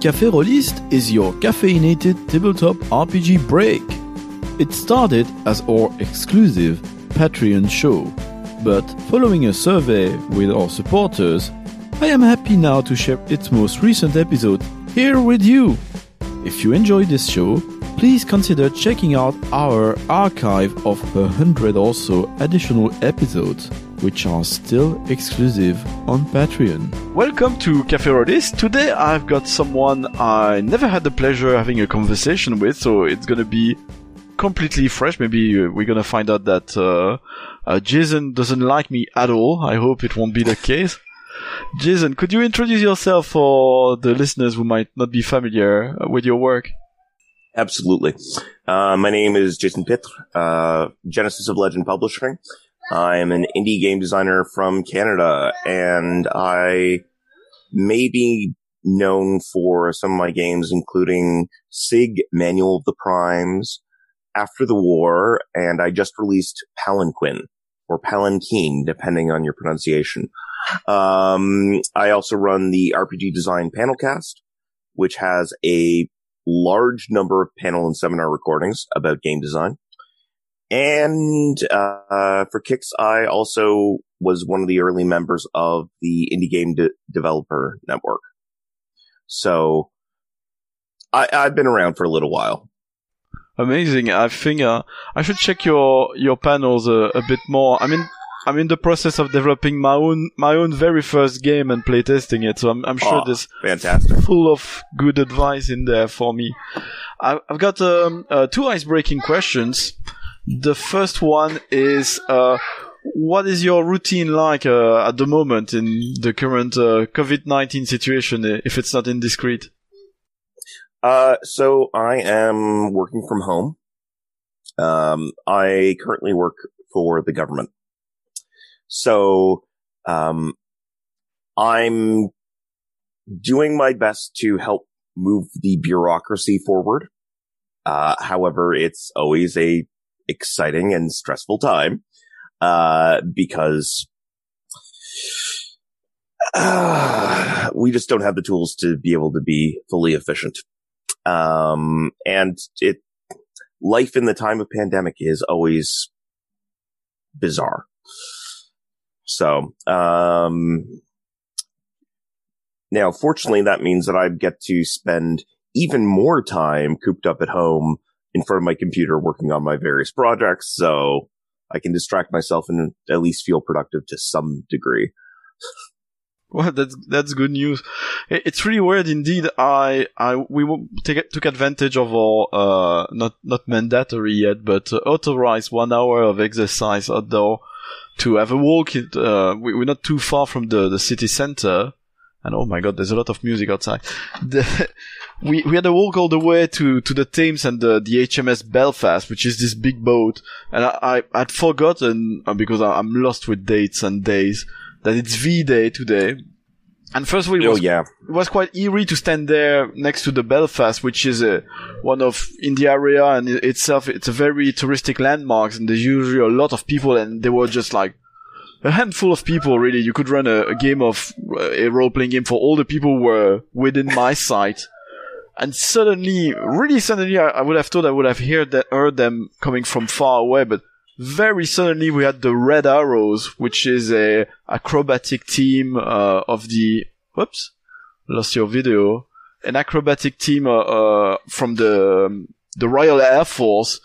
Café Rolistes is your caffeinated tabletop RPG break. It started as our exclusive Patreon show, but following a survey with our supporters, I am happy now to share its most recent episode here with you. If you enjoyed this show, please consider checking out our archive of a hundred or so additional episodes, which are still exclusive on Patreon. Welcome to Cafe Rolistes. Today I've got someone I never had the pleasure of having a conversation with, so it's gonna be completely fresh. Maybe uh, we're gonna find out that uh, uh, Jason doesn't like me at all. I hope it won't be the case. Jason, could you introduce yourself for the listeners who might not be familiar with your work? Absolutely. Uh, my name is Jason Pitre, uh, Genesis of Legend Publishing. I'm an indie game designer from Canada, and I may be known for some of my games, including SIG, Manual of the Primes, After the War, and I just released Palanquin, or Palanquin, depending on your pronunciation. Um, I also run the RPG Design Panelcast, which has a large number of panel and seminar recordings about game design. And uh, for kicks, I also was one of the early members of the Indie Game De- Developer Network. So I, have been around for a little while. Amazing. I think uh, I should check your your panels a, a bit more. I mean, I'm in the process of developing my own my own very first game and playtesting it, so I'm, I'm sure oh, there's fantastic full of good advice in there for me. I, have got um, uh, two ice-breaking questions. The first one is. Uh, what is your routine like uh, at the moment in the current uh, COVID-19 situation, if it's not indiscreet? Uh, so I am working from home. Um, I currently work for the government. So, um, I'm doing my best to help move the bureaucracy forward. Uh, however, it's always a exciting and stressful time, uh, because, uh, we just don't have the tools to be able to be fully efficient. Um, and it, life in the time of pandemic is always bizarre. So, um, now fortunately that means that I get to spend even more time cooped up at home in front of my computer working on my various projects. So I can distract myself and at least feel productive to some degree. Well, that's that's good news. It's really weird indeed. I I we take, took advantage of our uh not not mandatory yet, but uh, authorized one hour of exercise outdoor to have a walk. Uh, we, are not too far from the, the city center. And oh my god, there's a lot of music outside. The, we, we had a walk all the way to, to the Thames and the, the HMS Belfast, which is this big boat. And I, I would forgotten, uh, because I'm lost with dates and days, that it's V-Day today. And first of all, it oh, was, yeah. it was quite eerie to stand there next to the Belfast, which is a, one of in the area and itself. It's a very touristic landmark, and there's usually a lot of people, and they were just like a handful of people. Really, you could run a, a game of a role playing game for all the people who were within my sight. And suddenly, really suddenly, I, I, would have thought I would have heard that heard them coming from far away, but very suddenly we had the Red Arrows, which is a acrobatic team uh, of the. Whoops, lost your video. An acrobatic team uh, uh, from the um, the Royal Air Force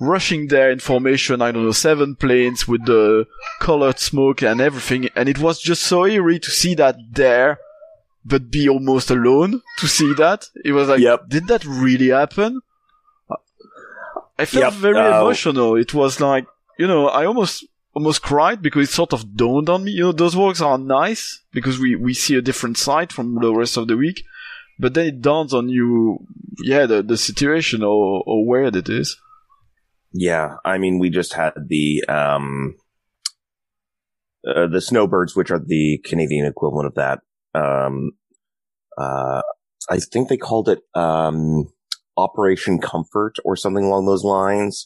rushing there in formation. I don't know, seven planes with the colored smoke and everything, and it was just so eerie to see that there. But be almost alone to see that. It was like, yep. did that really happen? I felt yep, very uh, emotional. It was like, you know, I almost almost cried because it sort of dawned on me. You know, those walks are nice because we we see a different side from the rest of the week, but then it dawns on you, yeah, the the situation or or where it is. Yeah, I mean, we just had the um uh, the snowbirds, which are the Canadian equivalent of that. Um, uh, I think they called it um Operation Comfort or something along those lines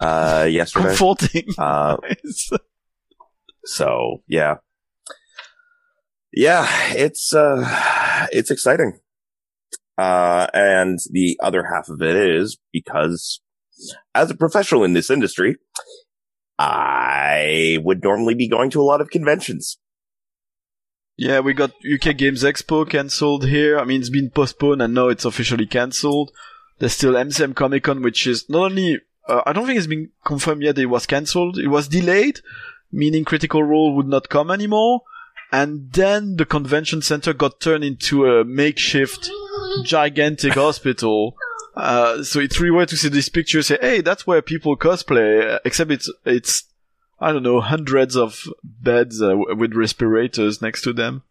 uh, yesterday. Comforting. Uh, so yeah, yeah, it's uh, it's exciting. Uh, and the other half of it is because as a professional in this industry, I would normally be going to a lot of conventions. Yeah, we got UK Games Expo cancelled here. I mean, it's been postponed and now it's officially cancelled. There's still MCM Comic Con, which is not only, uh, I don't think it's been confirmed yet it was cancelled. It was delayed, meaning Critical Role would not come anymore. And then the convention center got turned into a makeshift gigantic hospital. Uh, so it's really weird to see this picture say, hey, that's where people cosplay, except it's, it's, I don't know, hundreds of beds uh, with respirators next to them.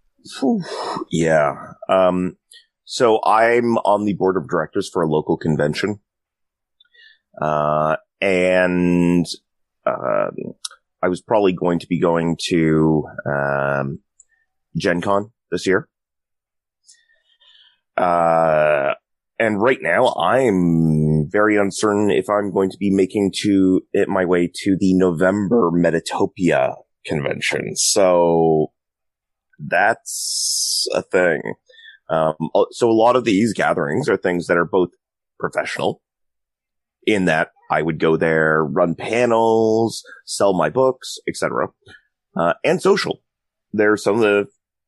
Yeah. Um, so I'm on the board of directors for a local convention. Uh, and, uh, I was probably going to be going to, um, Gen Con this year. Uh, and right now I'm very uncertain if I'm going to be making to it my way to the November Metatopia convention. So that's a thing. Um, so a lot of these gatherings are things that are both professional in that I would go there, run panels, sell my books, etc., uh, and social. There are some of the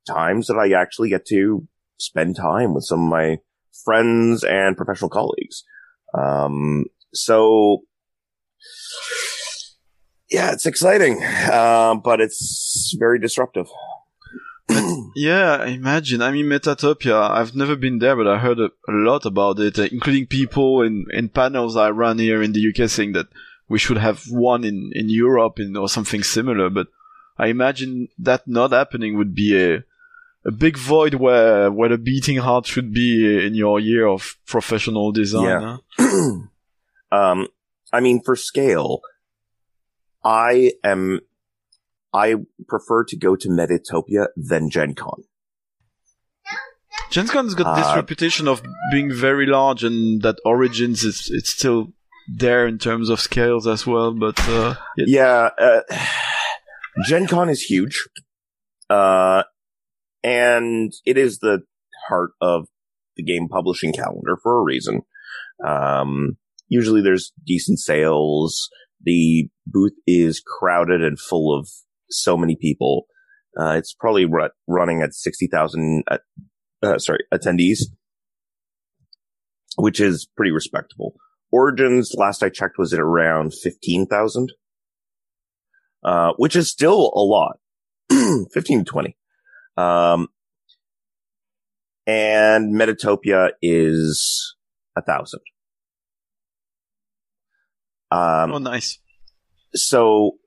times that I actually get to spend time with some of my friends and professional colleagues. Um, so yeah, it's exciting, uh, but it's very disruptive. yeah, imagine. I mean, Metatopia, I've never been there, but I heard a, a lot about it, uh, including people in, in panels I run here in the UK saying that we should have one in, in Europe in, or something similar, but I imagine that not happening would be a, a big void where where the beating heart should be in your year of professional design. Yeah. um, I mean, for scale, I am. I prefer to go to Metatopia than Gen Con. Gen Con's got this uh, reputation of being very large and that Origins is it's still there in terms of scales as well, but uh, yeah, uh, Gen Con is huge. Uh, and it is the heart of the game publishing calendar for a reason. Um, usually there's decent sales. The booth is crowded and full of so many people. Uh, it's probably running at 60,000, uh, uh, sorry, attendees, which is pretty respectable. Origins, last I checked, was at around 15,000, uh, which is still a lot. 15 to 20. Um, and Metatopia is a thousand. Um, oh, nice. So,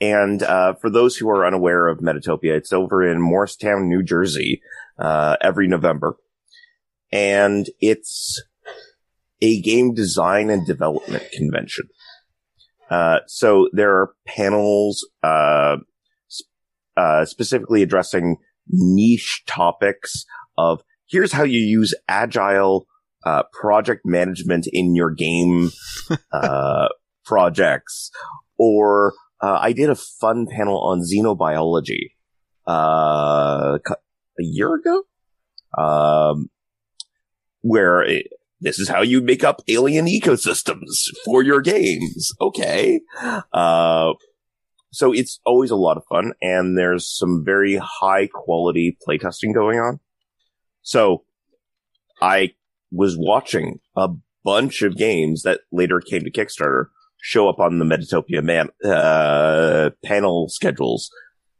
and uh, for those who are unaware of Metatopia, it's over in Morristown, New Jersey, uh, every November, and it's a game design and development convention. Uh, so there are panels, uh, specifically addressing niche topics of here's how you use agile uh, project management in your game uh, projects. Or uh, I did a fun panel on xenobiology uh, a year ago, um, where it, this is how you make up alien ecosystems for your games. Okay. Uh, so it's always a lot of fun and there's some very high quality playtesting going on. So I was watching a bunch of games that later came to Kickstarter show up on the Metatopia man, uh, panel schedules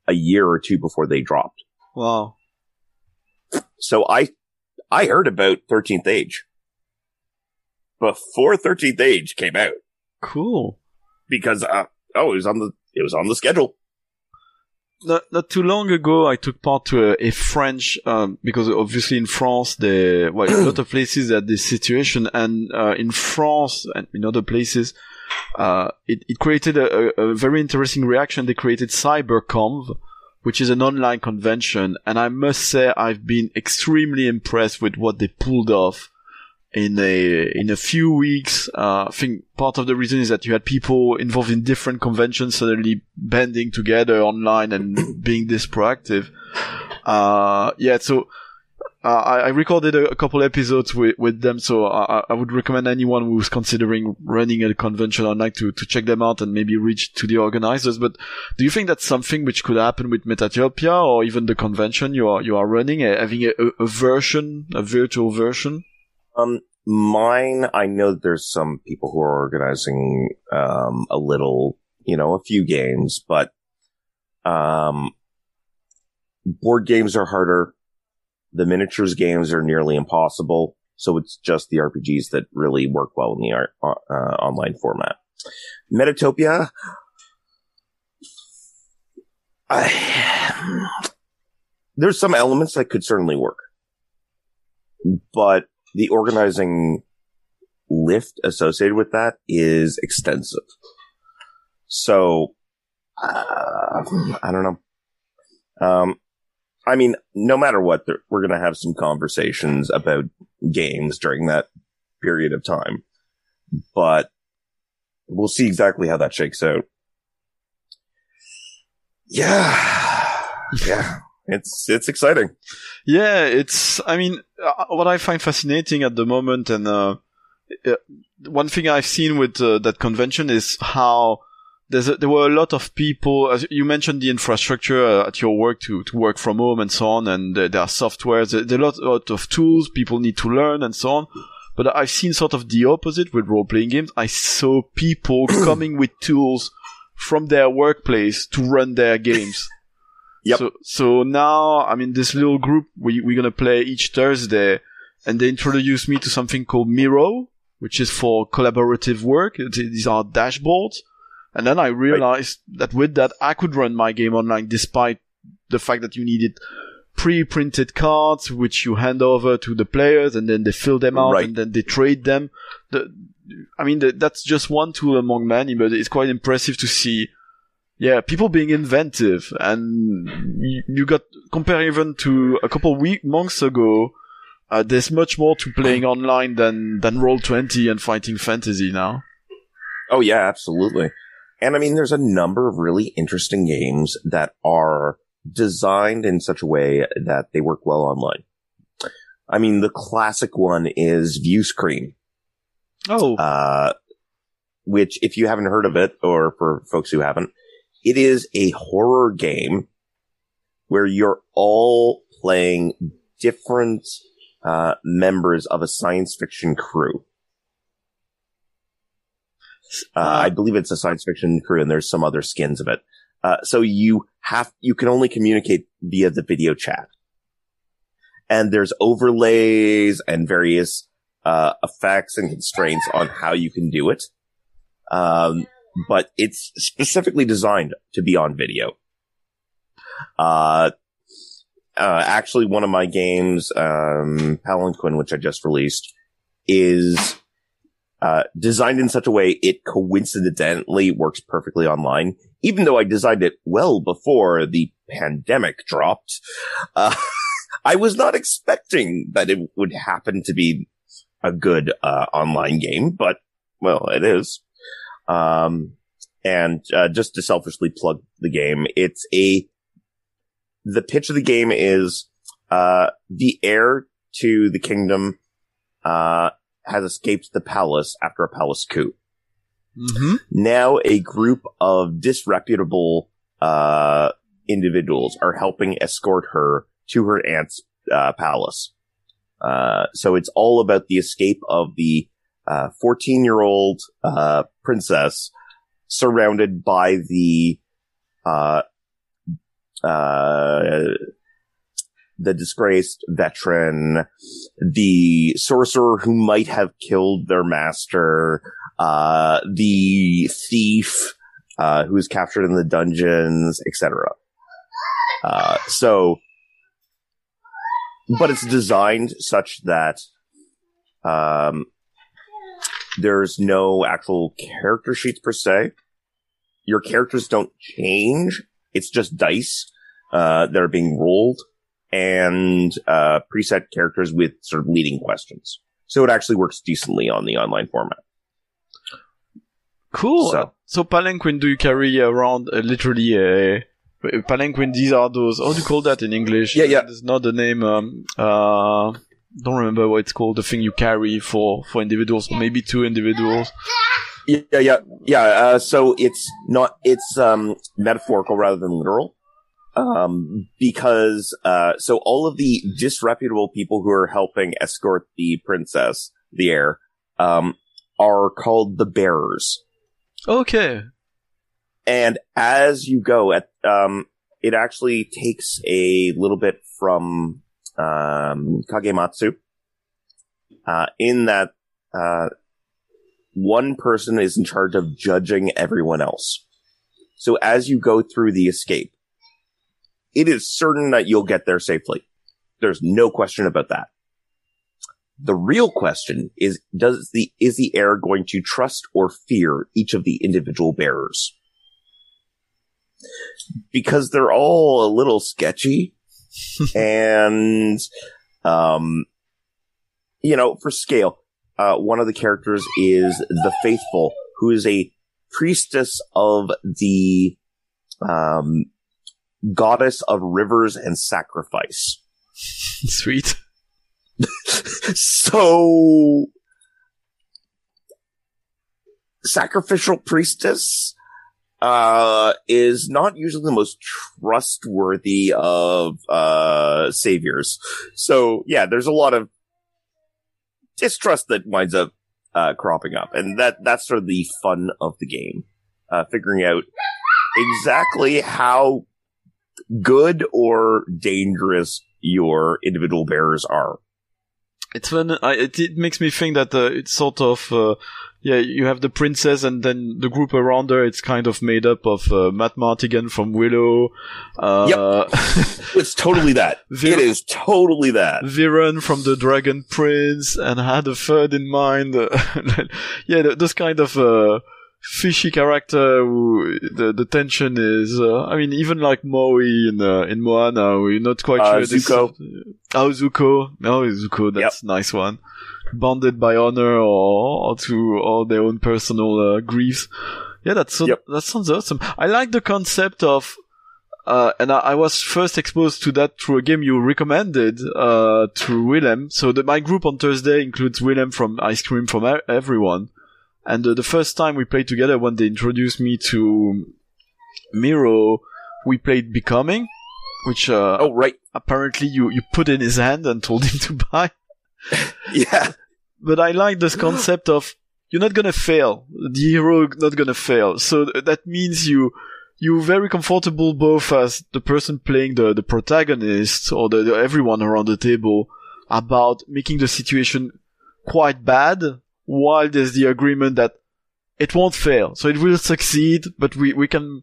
a year or two before they dropped. Wow. So I, I heard about 13th Age before 13th Age came out. Cool. Because, uh, oh, it was on the it was on the schedule. Not, not too long ago, I took part to a, a French, um, because obviously in France, there, well, a lot of places had this situation, and uh, in France and in other places, uh, it, it created a, a, very interesting reaction. They created CyberConf, which is an online convention, and I must say I've been extremely impressed with what they pulled off in a in a few weeks. Uh, I think part of the reason is that you had people involved in different conventions suddenly banding together online and being this proactive. Uh, yeah, so uh, I, I recorded a, a couple episodes with, with them, so I, I would recommend anyone who's considering running a convention online to, to check them out and maybe reach to the organizers. But do you think that's something which could happen with Metatopia or even the convention you are you are running, uh, having a, a version, a virtual version? Um, mine, I know that there's some people who are organizing um, a little, you know, a few games, but um, board games are harder. The miniatures games are nearly impossible. So it's just the RPGs that really work well in the art, uh, online format. Metatopia, I, there's some elements that could certainly work, but the organizing lift associated with that is extensive. So, uh, I don't know. Um, I mean, no matter what, we're going to have some conversations about games during that period of time, but we'll see exactly how that shakes out. Yeah. Yeah. It's, it's exciting. Yeah. It's, I mean, uh, what I find fascinating at the moment and, uh, uh one thing I've seen with uh, that convention is how a, there were a lot of people, as you mentioned the infrastructure at your work to, to work from home and so on, and there are softwares, there are a lot, lot of tools people need to learn and so on. But I've seen sort of the opposite with role playing games. I saw people coming with tools from their workplace to run their games. Yep. So, so now, I mean, this little group, we, we're gonna play each Thursday, and they introduced me to something called Miro, which is for collaborative work. These are dashboards. And then I realized right. that with that, I could run my game online despite the fact that you needed pre-printed cards, which you hand over to the players and then they fill them out right. and then they trade them. The, I mean, the, that's just one tool among many, but it's quite impressive to see yeah, people being inventive, and you, you got compare even to a couple weeks months ago. Uh, there's much more to playing online than than Roll Twenty and Fighting Fantasy now. Oh yeah, absolutely. And I mean, there's a number of really interesting games that are designed in such a way that they work well online. I mean, the classic one is View Screen. Oh. Uh, which if you haven't heard of it, or for folks who haven't, it is a horror game where you're all playing different uh, members of a science fiction crew. Uh, uh, I believe it's a science fiction crew, and there's some other skins of it. Uh, so you have you can only communicate via the video chat, and there's overlays and various uh, effects and constraints on how you can do it. Um, but it's specifically designed to be on video. Uh, uh, actually one of my games, um, Palanquin, which I just released, is, uh, designed in such a way it coincidentally works perfectly online, even though I designed it well before the pandemic dropped. Uh, I was not expecting that it would happen to be a good, uh, online game, but well, it is. Um, and uh, just to selfishly plug the game, it's a the pitch of the game is uh, the heir to the kingdom uh, has escaped the palace after a palace coup. Mm-hmm. Now, a group of disreputable uh, individuals are helping escort her to her aunt's uh, palace. Uh, so it's all about the escape of the 14 year old princess surrounded by the, uh, uh, the disgraced veteran, the sorcerer who might have killed their master, uh, the thief, uh, who was captured in the dungeons, etc. Uh, so, but it's designed such that, um, there's no actual character sheets per se. Your characters don't change. It's just dice, uh, that are being rolled and, uh, preset characters with sort of leading questions. So it actually works decently on the online format. Cool. So, so Palanquin, do you carry around uh, literally a, palanquin. These are those. How do you call that in English? Yeah, yeah. There's not the name. Um, uh, don't remember what it's called. The thing you carry for for individuals, or maybe two individuals. Yeah, yeah, yeah. Uh, so it's not it's um, metaphorical rather than literal, um, because uh, so all of the disreputable people who are helping escort the princess, the heir, um, are called the bearers. Okay. And as you go, at um, it actually takes a little bit from um, Kagematsu, uh, in that uh, one person is in charge of judging everyone else. So as you go through the escape, it is certain that you'll get there safely. There's no question about that. The real question is, does the, is the heir going to trust or fear each of the individual bearers? Because they're all a little sketchy and, um, you know, for scale, uh, one of the characters is the faithful, who is a priestess of the, um, goddess of rivers and sacrifice. Sweet. so sacrificial priestess uh is not usually the most trustworthy of uh saviors. So yeah there's a lot of distrust that winds up uh cropping up. And that that's sort of the fun of the game uh figuring out exactly how good or dangerous your individual bearers are It's when I, it, it makes me think that uh, it's sort of uh, yeah. You have the princess, and then the group around her. It's kind of made up of uh, Madmartigan from Willow. Uh, it's totally that Vir- it is totally that Viren from the Dragon Prince, and had a third in mind. yeah, those kind of uh, fishy character. Who, the the tension is. Uh, I mean, even like Maui in uh, in Moana, we're not quite Uh, sure. this- Zuko. Oh, Zuko. Oh, Zuko. That's a nice one. Bonded by honor or, or to all their own personal uh, griefs. Yeah, that's so, Yep. that sounds awesome. I like the concept of, uh, and I, I was first exposed to that through a game you recommended, uh, to Willem. So the, my group on Thursday includes Willem from Ice Cream from Everyone. And uh, the first time we played together when they introduced me to Miro, we played Becoming, which, uh, oh right apparently you, you put in his hand and told him to buy. yeah But I like this concept of you're not gonna fail. The hero not gonna fail. So that means you you're very comfortable both as the person playing the, the protagonist or the, the everyone around the table about making the situation quite bad while there's the agreement that it won't fail. So it will succeed, but we, we can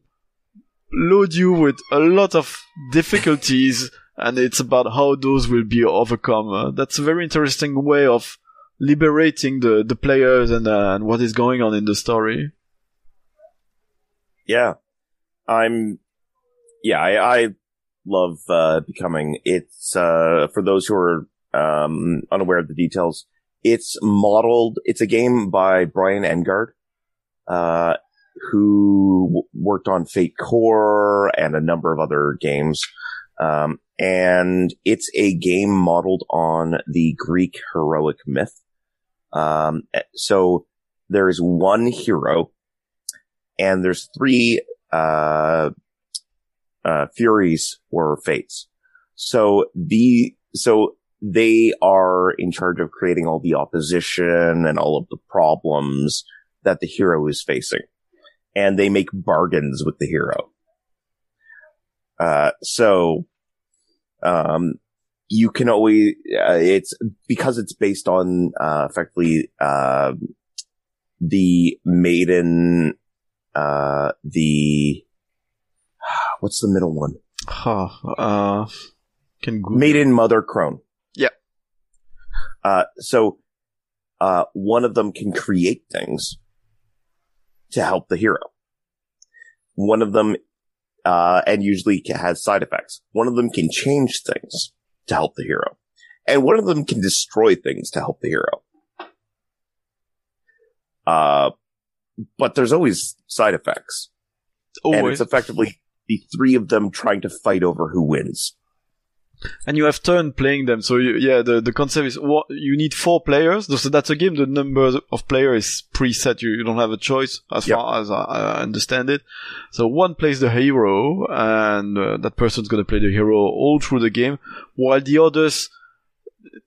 load you with a lot of difficulties and it's about how those will be overcome. Uh, that's a very interesting way of liberating the, the players and, uh, and what is going on in the story. yeah i'm yeah i, I love uh becoming it's uh for those who are um unaware of the details it's modeled it's a game by brian engard uh who worked on fate core and a number of other games um and it's a game modeled on the greek heroic myth um eh, so there's one hero and there's three uh, uh, Furies or Fates. So the so they are in charge of creating all the opposition and all of the problems that the hero is facing, and they make bargains with the hero. Uh, so, um, you can always uh, it's because it's based on uh, effectively uh, the maiden uh, the, what's the middle one? Huh, uh. Maiden Mother Crone. Uh, so, uh, one of them can create things to help the hero. One of them, uh, and usually has side effects. One of them can change things to help the hero. And one of them can destroy things to help the hero. Uh, but there's always side effects. and it's effectively the three of them trying to fight over who wins. And you have turn playing them, so you, yeah, the, the concept is what you need four players. So that's a game. The number of players is preset. You, you don't have a choice as Yep. far as I, understand it. So one plays the hero, and uh, that person's gonna play the hero all through the game, while the others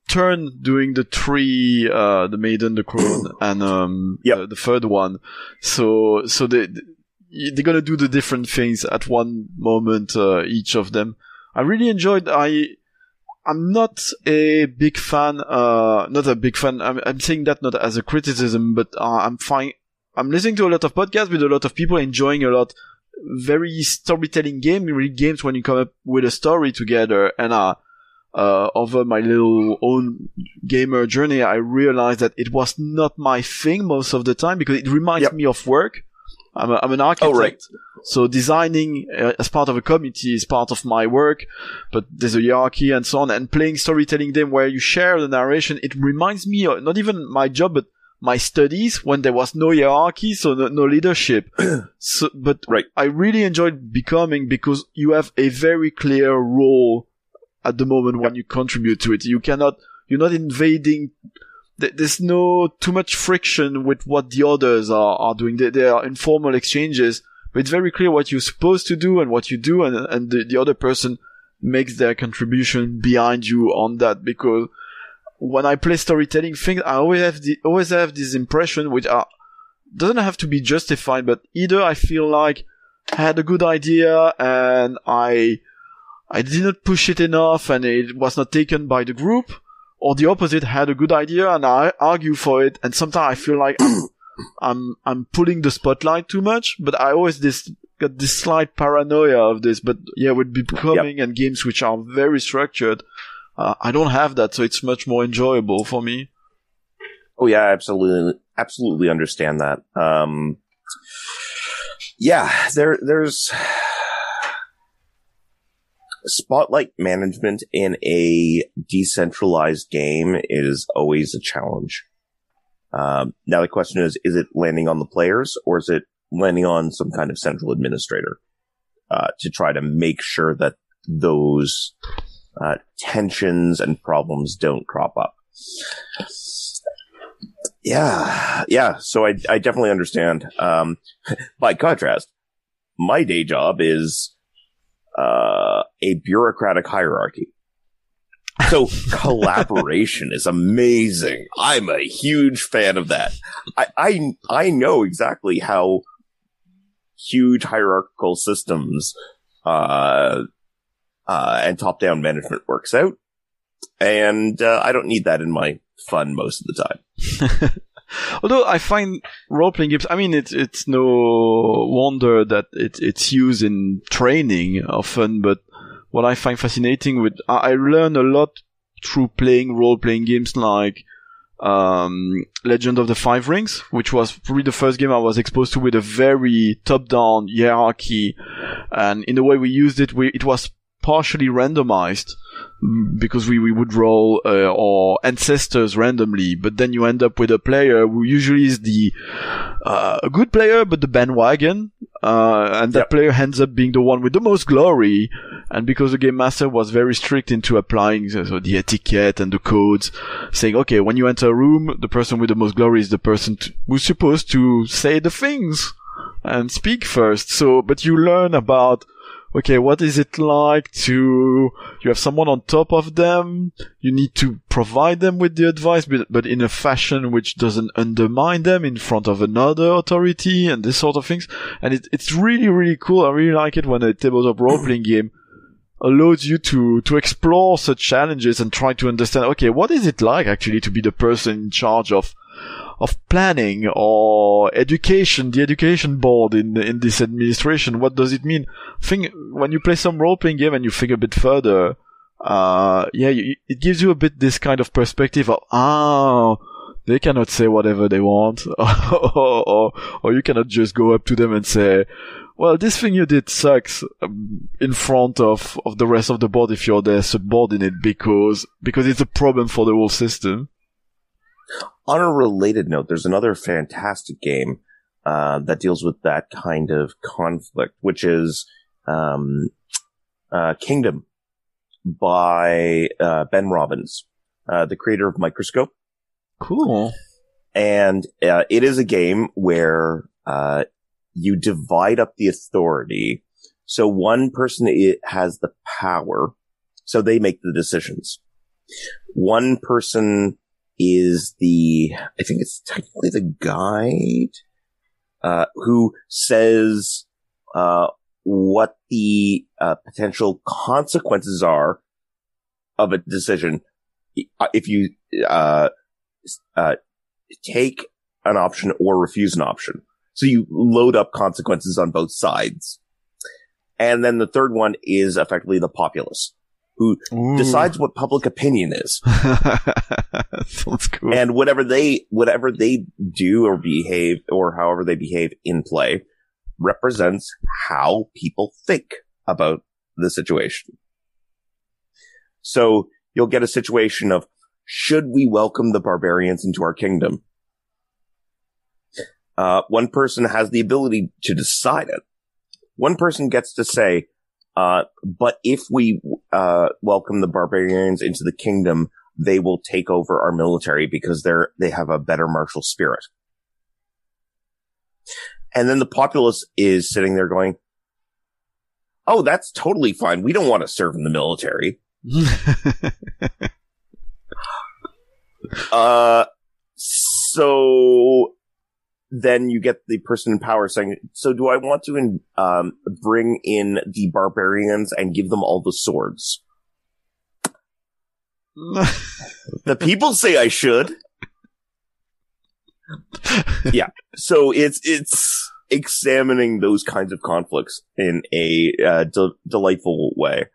turn doing the three, uh, the maiden, the crone, and um, Yep. the, the third one. So so they they're gonna do the different things at one moment, uh, each of them. I really enjoyed. I I'm not a big fan. Uh, not a big fan. I'm, I'm saying that not as a criticism, but uh, I'm fine. I'm listening to a lot of podcasts with a lot of people enjoying a lot very storytelling game, really games when you come up with a story together. And uh, uh, over my little own gamer journey, I realized that it was not my thing most of the time because it reminds Yep. me of work. I'm, a, I'm an architect. Oh, right. So designing uh, as part of a committee is part of my work, but there's a hierarchy and so on. And playing storytelling game where you share the narration, it reminds me of not even my job, but my studies when there was no hierarchy, so no, no leadership. so, but Right. I really enjoyed becoming because you have a very clear role at the moment when you contribute to it. You cannot, you're not invading. Th- There's no too much friction with what the others are, are doing. They, there are informal exchanges, but it's very clear what you're supposed to do and what you do, and, and the, the other person makes their contribution behind you on that because when I play storytelling things, I always have the always have this impression which are doesn't have to be justified, but either I feel like I had a good idea and I I didn't push it enough and it was not taken by the group, or the opposite had a good idea and I argue for it, and sometimes I feel like I'm I'm pulling the spotlight too much, but I always this got this slight paranoia of this. But yeah, with becoming and games which are very structured, uh, I don't have that, so it's much more enjoyable for me. Oh yeah, absolutely, absolutely understand that. Um, yeah, there, there's spotlight management in a decentralized game is always a challenge. Um, now the question is, is it landing on the players or is it landing on some kind of central administrator, uh, to try to make sure that those, uh, tensions and problems don't crop up? Yeah, yeah. So I, I definitely understand. Um, by contrast, my day job is, uh, a bureaucratic hierarchy. So collaboration is amazing. I'm a huge fan of that. I, I, I know exactly how huge hierarchical systems, uh, uh, and top down management works out. And, uh, I don't need that in my fun most of the time. Although I find role playing games, I mean, it's it's no wonder that it, it's used in training often. But what I find fascinating with, I, I learn a lot through playing role playing games like um, Legend of the Five Rings, which was probably the first game I was exposed to with a very top down hierarchy, and in the way we used it, we, it was partially randomized mm, because we, we would roll uh, our ancestors randomly, but then you end up with a player who usually is the uh, a good player, but the bandwagon, uh, and that Yep. player ends up being the one with the most glory. And because the game master was very strict into applying the, so the etiquette and the codes, saying, okay, when you enter a room, the person with the most glory is the person t- who's supposed to say the things and speak first. So, but you learn about okay, what is it like to, you have someone on top of them, you need to provide them with the advice, but, but in a fashion which doesn't undermine them in front of another authority and this sort of things. And it, it's really, really cool. I really like it when a tabletop role-playing game allows you to, to explore such challenges and try to understand, okay, what is it like actually to be the person in charge of of planning or education, the education board in in this administration. What does it mean? Think when you play some role playing game and you think a bit further, uh, yeah, you, it gives you a bit this kind of perspective of ah. They cannot say whatever they want, or, or, or you cannot just go up to them and say, well, this thing you did sucks um, in front of, of the rest of the board if you're their subordinate because, because it's a problem for the whole system. On a related note, there's another fantastic game uh, that deals with that kind of conflict, which is um, uh, Kingdom by uh, Ben Robbins, uh, the creator of Microscope. Cool. And uh, it is a game where uh, you divide up the authority. So one person has the power, so they make the decisions. One person is the, I think it's technically the guide, uh, who says, uh, what the, uh, potential consequences are of a decision. If you, uh, uh, take an option or refuse an option. So you load up consequences on both sides. And then the third one is effectively the populace who Ooh. decides what public opinion is. Sounds cool. And whatever they, whatever they do or behave or however they behave in play represents how people think about the situation. So you'll get a situation of, should we welcome the barbarians into our kingdom? Uh, one person has the ability to decide it. One person gets to say, uh, but if we, uh, welcome the barbarians into the kingdom, they will take over our military because they're, they have a better martial spirit. And then the populace is sitting there going, Oh, that's totally fine. We don't want to serve in the military. Uh, so then you get the person in power saying, so do I want to, in, um, bring in the barbarians and give them all the swords? The people say I should. yeah. So it's, it's examining those kinds of conflicts in a, uh, de- delightful way.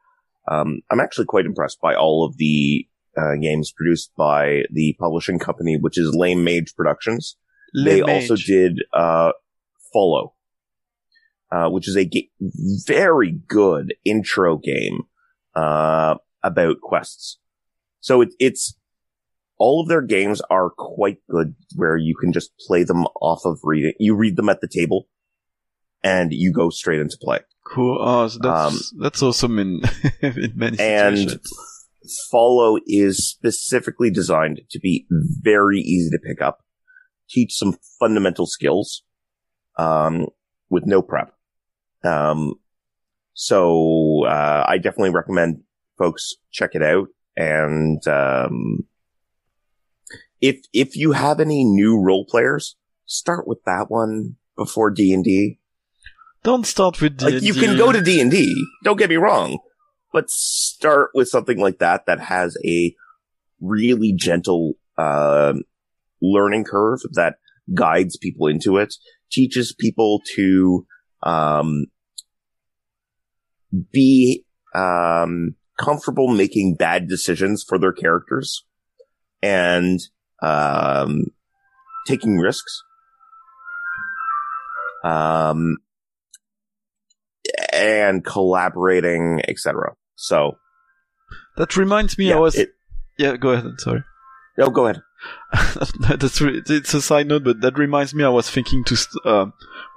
Um, I'm actually quite impressed by all of the, uh, games produced by the publishing company, which is Lame Mage Productions. They Le also did, uh, Follow, uh, which is a ga- very good intro game, uh, about quests. So it, it's, all of their games are quite good where you can just play them off of reading. You read them at the table and you go straight into play. Cool. Oh, so that's that's awesome in in many Um, And situations. Follow is specifically designed to be very easy to pick up, teach some fundamental skills, um, with no prep. Um, so, uh, I definitely recommend folks check it out. And, um, if, if you have any new role players, start with that one before D&D. Don't start with D&D. Like you can go to D and D. Don't get me wrong, but start with something like that that has a really gentle uh, learning curve that guides people into it, teaches people to um, be um, comfortable making bad decisions for their characters and um, taking risks. Um, and collaborating, etc. So, That reminds me. yeah, I was. it, yeah, go ahead. Sorry. no, go ahead. That's it's a side note, but that reminds me. I was thinking to. St- uh,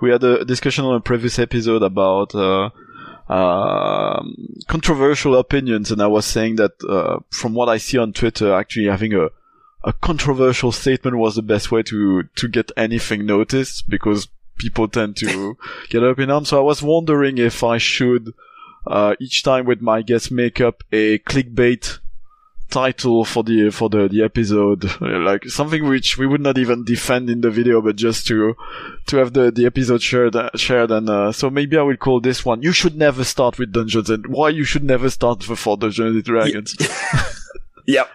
we had a discussion on a previous episode about uh, um controversial opinions, and I was saying that uh, from what I see on Twitter, actually having a a controversial statement was the best way to to get anything noticed because people tend to get up in arms. So I was wondering if I should uh, each time with my guest make up a clickbait title for the for the the episode like something which we would not even defend in the video but just to to have the the episode shared shared and uh, so maybe I will call this one you should never start with dungeons and why you should never start before Dungeons and Dragons Yep.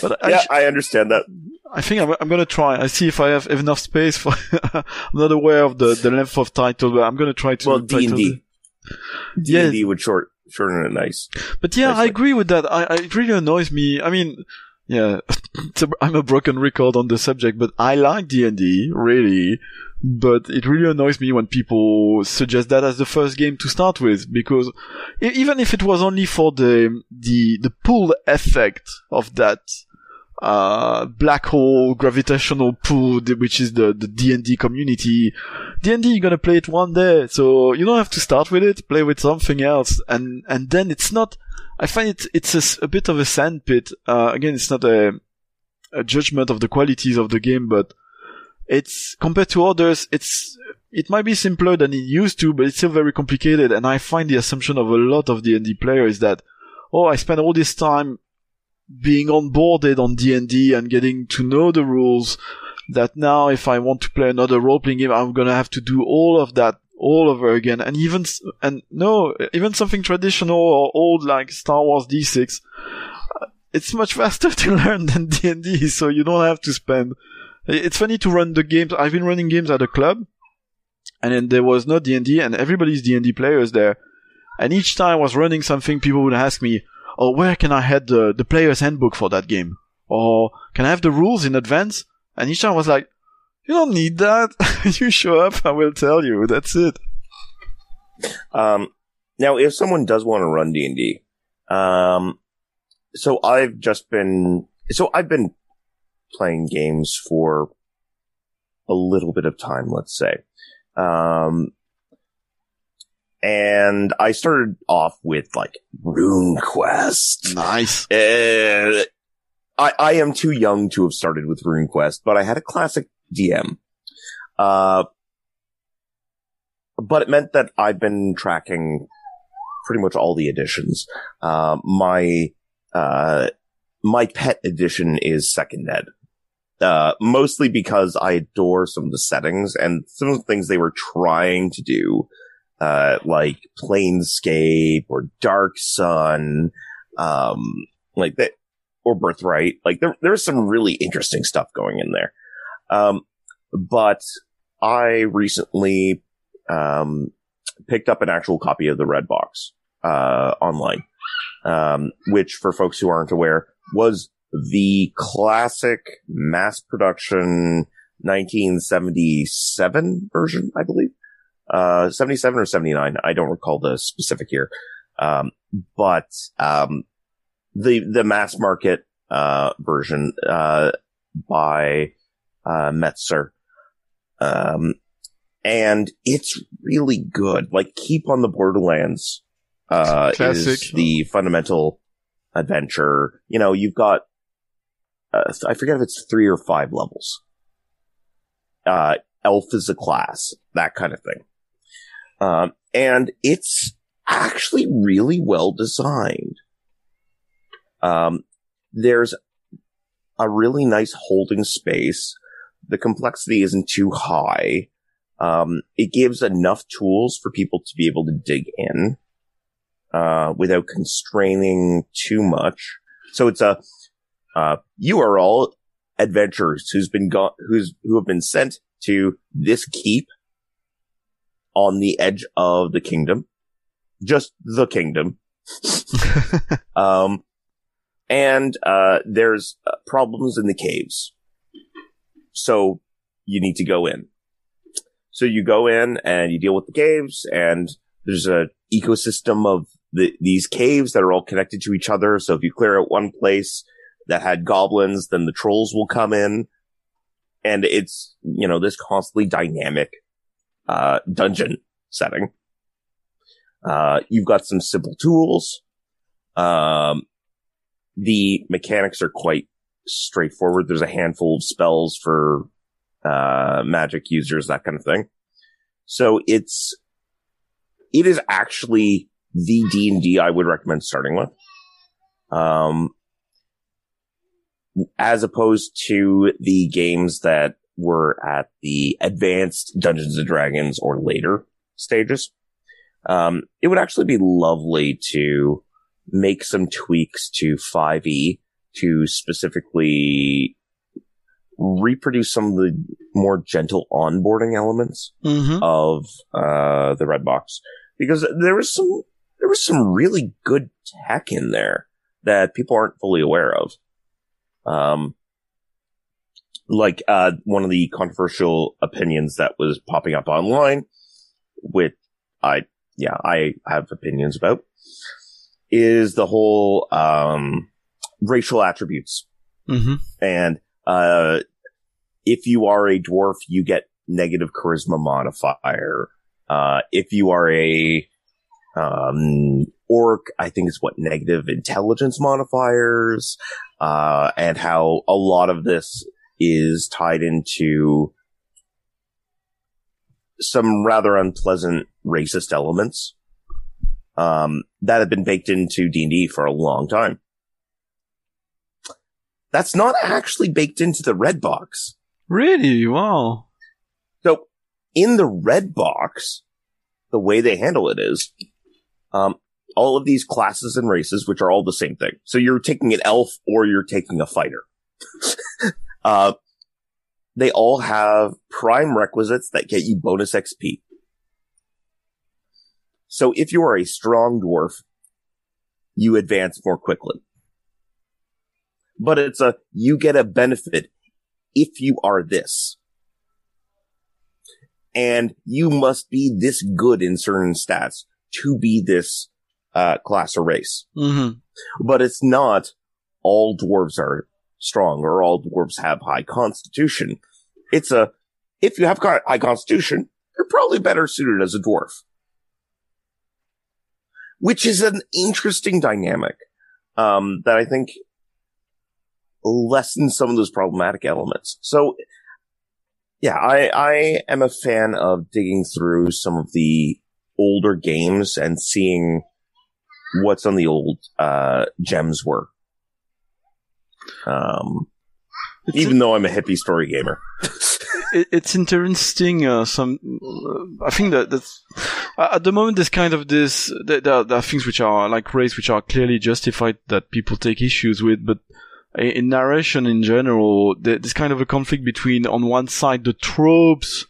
but I, yeah, sh- I understand that. I think I'm, I'm gonna try I see if I have enough space for I'm not aware of the the length of title but I'm gonna try to Well, D and D. D Yeah. and D would short shorten it nice. But yeah, I agree with that. I, I it really annoys me. I mean, yeah, it's a, I'm a broken record on the subject, but I like D and D really. But it really annoys me when people suggest that as the first game to start with, because even if it was only for the the the pull effect of that uh, black hole gravitational pull, which is the, the D&D community. D&D, you're gonna play it one day, so you don't have to start with it, play with something else, and, and then it's not, I find it, it's a, a bit of a sandpit. Uh, again, it's not a, a judgment of the qualities of the game, but it's, compared to others, it's, it might be simpler than it used to, but it's still very complicated, and I find the assumption of a lot of D&D players that, oh, I spent all this time being onboarded on D&D and getting to know the rules that now if I want to play another role-playing game, I'm gonna have to do all of that all over again. And even, and no, even something traditional or old like Star Wars D6, uh, it's much faster to learn than D&D, so you don't have to spend. It's funny to run the games. I've been running games at a club, and then there was no D&D, and everybody's D&D players there. And each time I was running something, people would ask me, oh, where can I have the, the player's handbook for that game? Or can I have the rules in advance? And each time I was like, you don't need that. you show up, I will tell you. That's it. Um, now, if someone does want to run D and D, um, so I've just been, so I've been playing games for a little bit of time, let's say. Um, and I started off with like RuneQuest. Nice. Uh, I, I am too young to have started with RuneQuest, but I had a classic DM. Uh, but it meant that I've been tracking pretty much all the editions. Uh, my, uh, my pet edition is Second Ed. Uh, mostly because I adore some of the settings and some of the things they were trying to do uh, like Planescape or Dark Sun, um, like that, or Birthright. Like there, there's some really interesting stuff going in there. Um, but I recently, um, picked up an actual copy of the Red Box, uh, online, um, which for folks who aren't aware was the classic mass production 1977 version, I believe uh, 77 or 79. I don't recall the specific year. Um, but, um, the, the mass market, uh, version, uh, by, uh, Mentzer. Um, and it's really good. Like Keep on the Borderlands, uh, Classic. is the fundamental adventure. You know, you've got, uh, I forget if it's three or five levels. Uh, elf is a class, that kind of thing. Um, and it's actually really well designed. Um, there's a really nice holding space. The complexity isn't too high. Um, it gives enough tools for people to be able to dig in, uh, without constraining too much. So it's a, uh, you are all adventurers who's been got, who's, who have been sent to this keep on the edge of the kingdom, just the kingdom. um, and, uh, there's uh, problems in the caves. So you need to go in. So you go in and you deal with the caves and there's a ecosystem of the, these caves that are all connected to each other. So if you clear out one place that had goblins, then the trolls will come in. And it's, you know, this constantly dynamic uh, dungeon setting. Uh, you've got some simple tools. Um, the mechanics are quite straightforward. There's a handful of spells for, uh, magic users, that kind of thing. So it's, it is actually the D&D I would recommend starting with. Um, as opposed to the games that were at the advanced Dungeons and Dragons or later stages. Um, it would actually be lovely to make some tweaks to 5e to specifically reproduce some of the more gentle onboarding elements mm-hmm. of uh, the red box because there was some there was some really good tech in there that people aren't fully aware of. Um, like uh, one of the controversial opinions that was popping up online, which I yeah I have opinions about, is the whole um, racial attributes Mm-hmm. And uh, if you are a dwarf, you get negative charisma modifier. Uh, if you are a um, orc, I think it's what negative intelligence modifiers, uh, and how a lot of this is tied into some rather unpleasant racist elements um, that have been baked into D&D for a long time. That's not actually baked into the red box. Really? Wow. So in the red box, the way they handle it is, um, all of these classes and races, which are all the same thing. So you're taking an elf or you're taking a fighter. uh, they all have prime requisites that get you bonus XP. So if you are a strong dwarf, you advance more quickly. But it's a, you get a benefit if you are this. And you must be this good in certain stats to be this, uh, class or race. Mm-hmm. But it's not all dwarves are strong or all dwarves have high constitution. It's a, if you have high constitution, you're probably better suited as a dwarf. Which is an interesting dynamic, um, that I think lessens some of those problematic elements. So, yeah, I, I am a fan of digging through some of the older games and seeing what's on the old, uh, gems were. Um, even though I'm a hippie story gamer. it, it's interesting. Uh, some, uh, I think that that's uh, at the moment there's kind of this. There, there, are, there are things which are like race, which are clearly justified that people take issues with, but in, in narration in general, there's kind of a conflict between, on one side, the tropes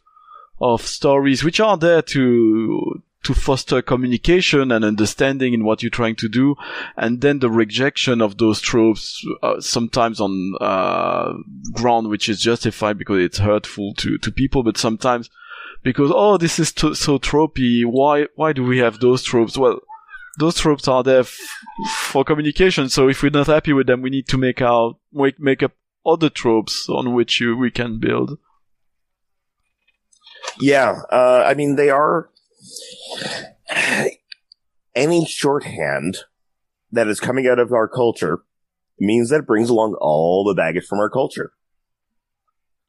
of stories which are there to to foster communication and understanding in what you're trying to do, and then the rejection of those tropes, uh, sometimes on uh, ground which is justified because it's hurtful to, to people, but sometimes because oh this is so tropey. Why why do we have those tropes? Well, those tropes are there f- for communication. So if we're not happy with them, we need to make our make make up other tropes on which you, we can build. Yeah, uh, I mean, they are any shorthand that is coming out of our culture means that it brings along all the baggage from our culture.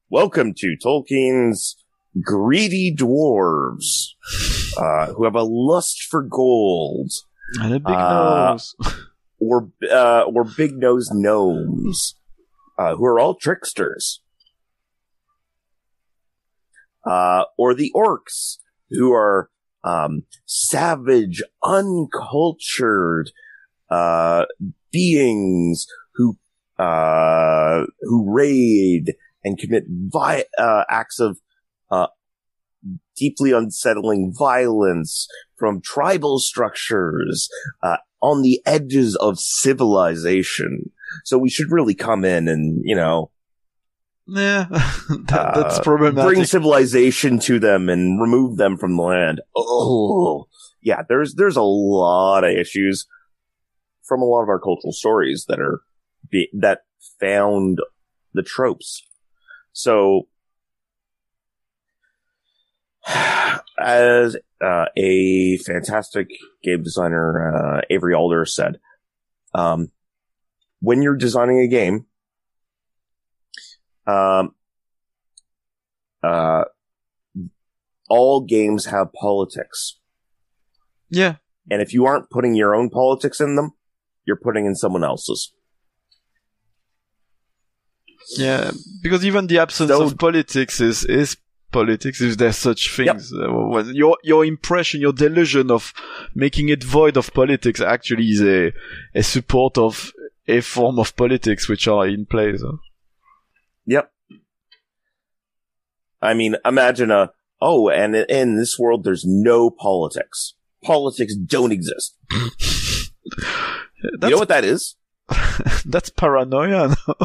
Welcome to Tolkien's greedy dwarves, uh, who have a lust for gold, And a big Uh, nose. or uh, or big nosed gnomes, uh, who are all tricksters, uh, or the orcs, who are um, savage, uncultured uh, beings who uh, who raid and commit vi- uh, acts of uh, deeply unsettling violence from tribal structures uh, on the edges of civilization. So we should really come in and you know Yeah, that, that's uh, bring civilization to them and remove them from the land. Oh, yeah. There's there's a lot of issues from a lot of our cultural stories that are be, that found the tropes. So, as uh, a fantastic game designer, uh, Avery Alder said, um, when you're designing a game, um, uh, all games have politics. yeah, And if you aren't putting your own politics in them, you're putting in someone else's. yeah, because even the absence So- of politics is is politics. If there's such things, Uh, your your impression, your delusion of making it void of politics actually is a a support of a form of politics which are in place. huh? Yep. I mean, imagine a, oh, and in- this world, there's no politics. Politics don't exist. You know what that is? that's paranoia. no?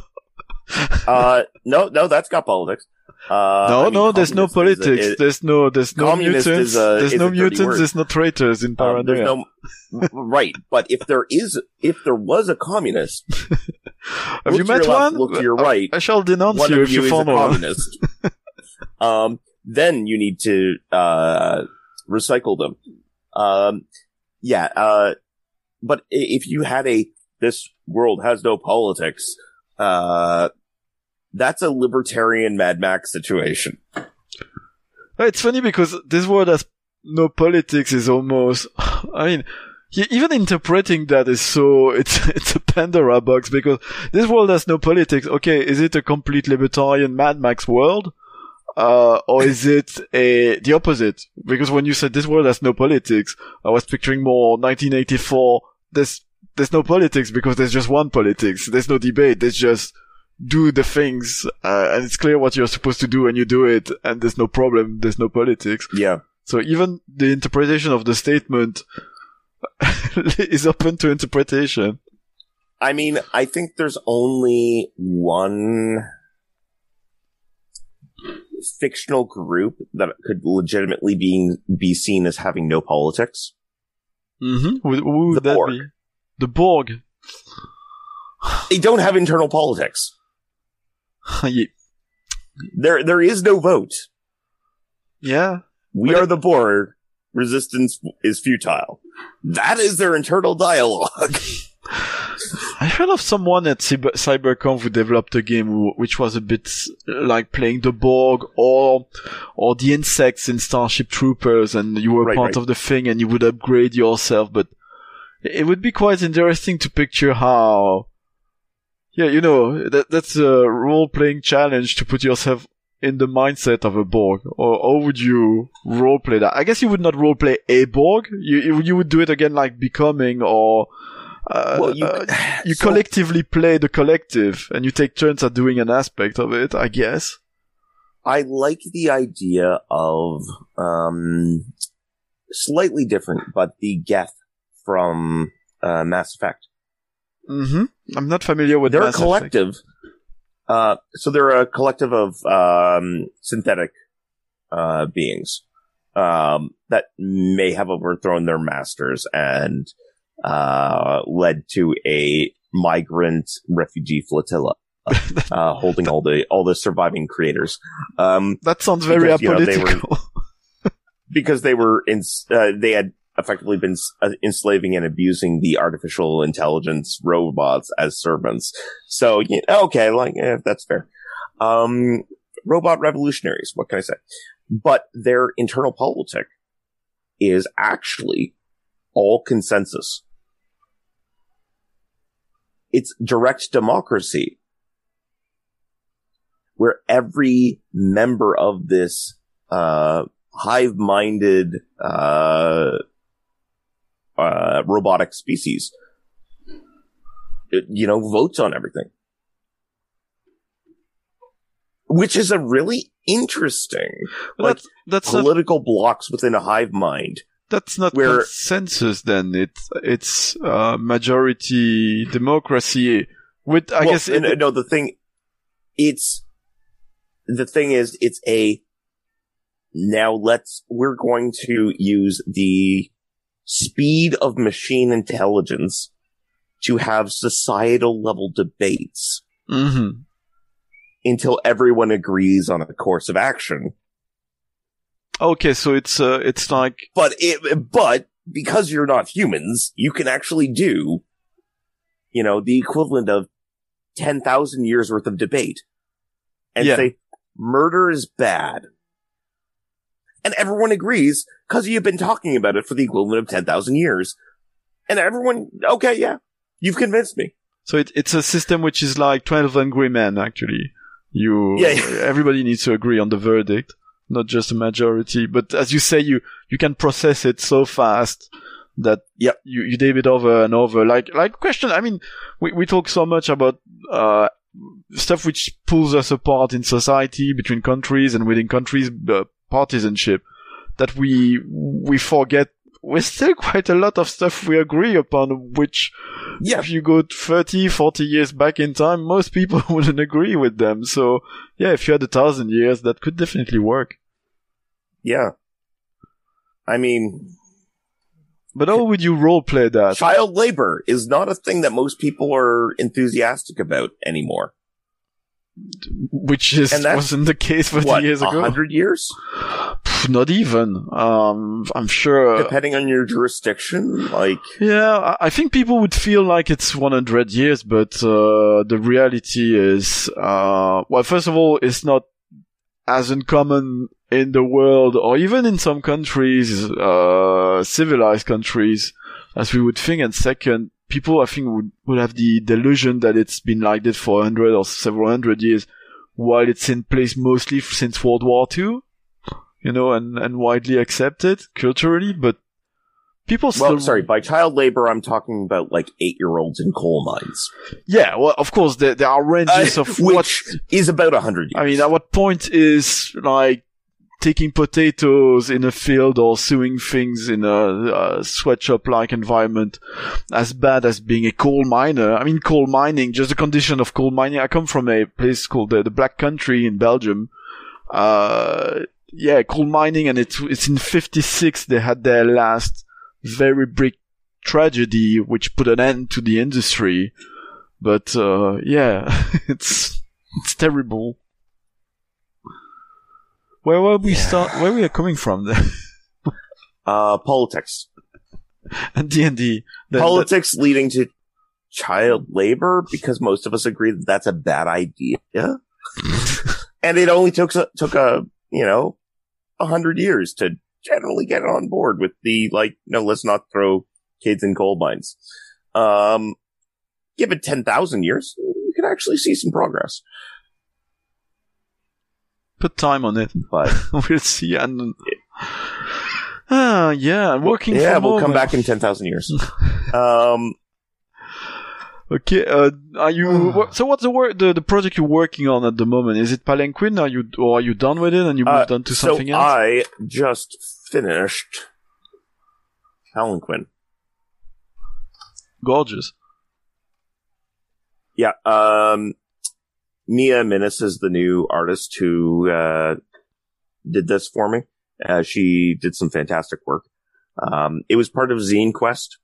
Uh, no, no, that's got politics. Uh, no, I mean, no, there's no communist is a- politics. it- there's no, there's no mutants. is a- there's is no mutants. There's no traitors in um, Paranoia. there's no right, but if there is, if there was a communist, Have you met left, one? Look to your right. I shall denounce one you if you you a communist. um, then you need to uh, recycle them. Um, yeah, uh, but if you had a this world has no politics, uh, that's a libertarian Mad Max situation. It's funny because this word has no politics is almost, I mean, even interpreting that is so, it's, it's a Pandora box because this world has no politics. Okay, is it a complete libertarian Mad Max world? Uh, or is it a, the opposite? Because when you said this world has no politics, I was picturing more 1984, there's, there's no politics because there's just one politics. There's no debate. There's just, do the things, uh, and it's clear what you're supposed to do and you do it, and there's no problem, there's no politics. Yeah. So even the interpretation of the statement is open to interpretation. I mean, I think there's only one fictional group that could legitimately be be seen as having no politics. Mm-hmm. Who, who would The that Borg. be? The Borg. They don't have internal politics. There, there is no vote. yeah. We But are the Borg. Resistance is futile. That is their internal dialogue. I heard of someone at Cyber- CyberConf who developed a game which was a bit uh, like playing the Borg or or the insects in Starship Troopers, and you were Right, part right. of the thing, and you would upgrade yourself. But it would be quite interesting to picture how, yeah, you know, that that's a role playing challenge to put yourself in the mindset of a Borg, or how would you role play that? I guess you would not role play a Borg. You you, you would do it again like becoming or. Uh, well, you, uh, you so- collectively play the collective and you take turns at doing an aspect of it, I guess. I like the idea of um, slightly different, but the Geth from uh, Mass Effect. Mm-hmm. I'm not familiar with they're Mass a collective. Uh, so they're a collective of um, synthetic uh, beings um, that may have overthrown their masters and uh, led to a migrant refugee flotilla. uh, holding all the all the surviving creators, um, That sounds very Because, you know, they were- apolitical. because they were in, uh, they had effectively been uh, enslaving and abusing the artificial intelligence robots as servants. So, okay, like, eh, that's fair. Um, robot revolutionaries, what can I say? But their internal politic is actually all consensus. It's direct democracy where every member of this, uh, hive-minded, uh, uh, robotic species, it, you know, votes on everything. Which is a really interesting But like, that's that's not political blocks within a hive mind. that's not where- consensus. Then it's it's uh, majority democracy. With I Well, guess it, no, the thing, it's, the thing is, it's a, now let's, we're going to use the speed of machine intelligence to have societal level debates Mhm. until everyone agrees on a course of action. Okay, so it's uh, it's like But it, but because you're not humans, you can actually do, you know, the equivalent of 10,000 years worth of debate and Yeah. say murder is bad. And everyone agrees because you've been talking about it for the equivalent of 10,000 years. And everyone, okay, yeah, you've convinced me. so it, it's a system which is like Twelve Angry Men. Actually, you Yeah, yeah. everybody needs to agree on the verdict, not just a majority. But as you say, you you can process it so fast that Yep. you you dab it over and over. Like like question. I mean, we we talk so much about uh stuff which pulls us apart in society between countries and within countries, uh, partisanship, that we we forget we're still quite a lot of stuff we agree upon, which Yeah. if you go 30, 40 years back in time, most people wouldn't agree with them. So yeah, if you had a thousand years, that could definitely work. Yeah. I mean, But how would you role play that? child labor is not a thing that most people are enthusiastic about anymore. Which is wasn't the case 40 what, years ago. hundred years? Not even. Um, I'm sure. Depending on your jurisdiction, like, Yeah, I- I think people would feel like it's 100 years, but uh, the reality is, uh, well, first of all, it's not as uncommon in the world, or even in some countries, uh, civilized countries, as we would think. And second, people, I think, would, would have the delusion that it's been like this for 100 or several hundred years, while it's in place mostly since World War II, you know, and, and widely accepted culturally, but people still well, sorry, by child labor, I'm talking about like eight year olds in coal mines, Yeah, well, of course, there, there are ranges Uh, of what. which is about a hundred years. I mean, at what point is like taking potatoes in a field or sewing things in a, a sweatshop-like environment as bad as being a coal miner? I mean, coal mining, just the condition of coal mining. I come from a place called the, the Black Country in Belgium. Uh, yeah, coal mining, and it's it's in '56 they had their last very big tragedy, which put an end to the industry. But uh, yeah, it's it's terrible. Where were we Yeah. start? Where we are coming from there? uh, politics. and D and D. politics leading to child labor because most of us agree that that's a bad idea. and it only took, a- took a, you know, a hundred years to generally get on board with the, like, no, let's not throw kids in coal mines. Um, give it 10,000 years, you can actually see some progress. Put time on it. But we'll see. And ah, yeah, working. yeah, we'll come back in 10,000 years. Um, Okay. Uh, are you? so, what's the work? The, the project you're working on at the moment? Is it Palanquin? Are you or are you done with it and you uh, moved on to so something else? I just finished Palanquin. Gorgeous. Yeah. Um, Mia Minnis is the new artist who, uh, did this for me. Uh, she did some fantastic work. Um, it was part of Zine Quest,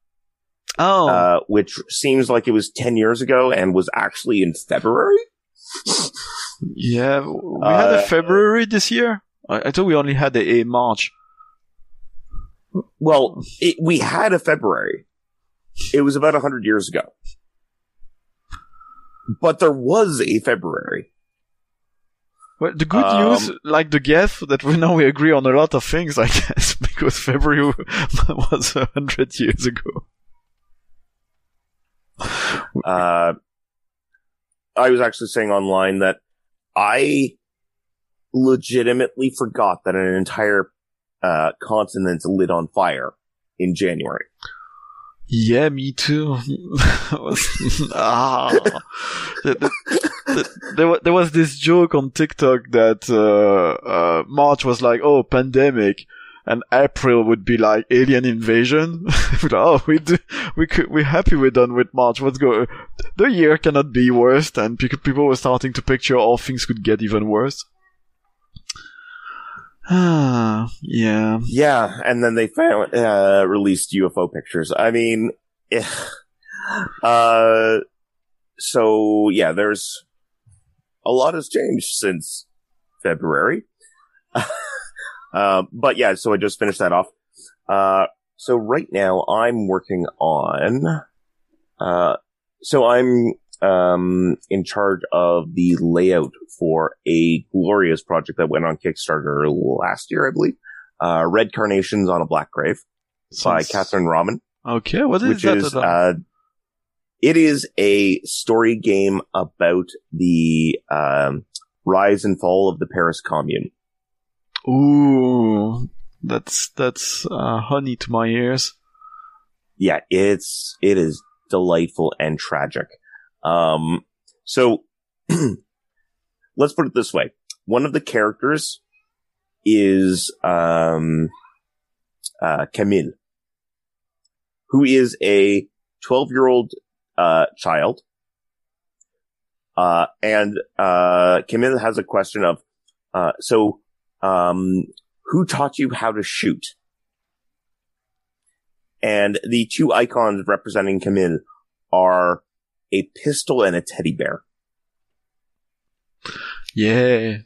Oh, uh, which seems like it was 10 years ago and was actually in February. yeah. We had a uh, February this year. I, I thought we only had a, a March. Well, it, we had a February. It was about 100 years ago. But there was a February. Well, the good Um, news, like the guess, that we now we agree on a lot of things, I guess, because February was a hundred years ago. Uh, I was actually saying online that I legitimately forgot that an entire uh, continent lit on fire in January. Yeah, me too. Ah, The- the- the- there, wa- there was this joke on TikTok that uh, uh, March was like, oh, pandemic, and April would be like alien invasion. oh, we do, we could, we're happy we're done with March. What's go? The year cannot be worse, and pe- people were starting to picture all things could get even worse. Ah, yeah. Yeah, and then they found uh, released UFO pictures. I mean, eh, uh, so yeah, there's a lot has changed since February. uh, but yeah, so I just finished that off. Uh, so right now I'm working on, uh, so I'm um, in charge of the layout for a glorious project that went on Kickstarter last year, I believe. Uh, Red Carnations on a Black Grave by Sounds- Catherine Ramen, Okay, what is which that? is, uh, it is a story game about the, um, rise and fall of the Paris Commune. Ooh, that's that's uh, honey to my ears. yeah, it's it is delightful and tragic. Um, so let's put it this way: one of the characters is um, uh, Camille, who is a 12 year old uh, child. Uh, and uh, Camille has a question of, uh, so, um, who taught you how to shoot? And the two icons representing Camille are a pistol and a teddy bear. Yeah.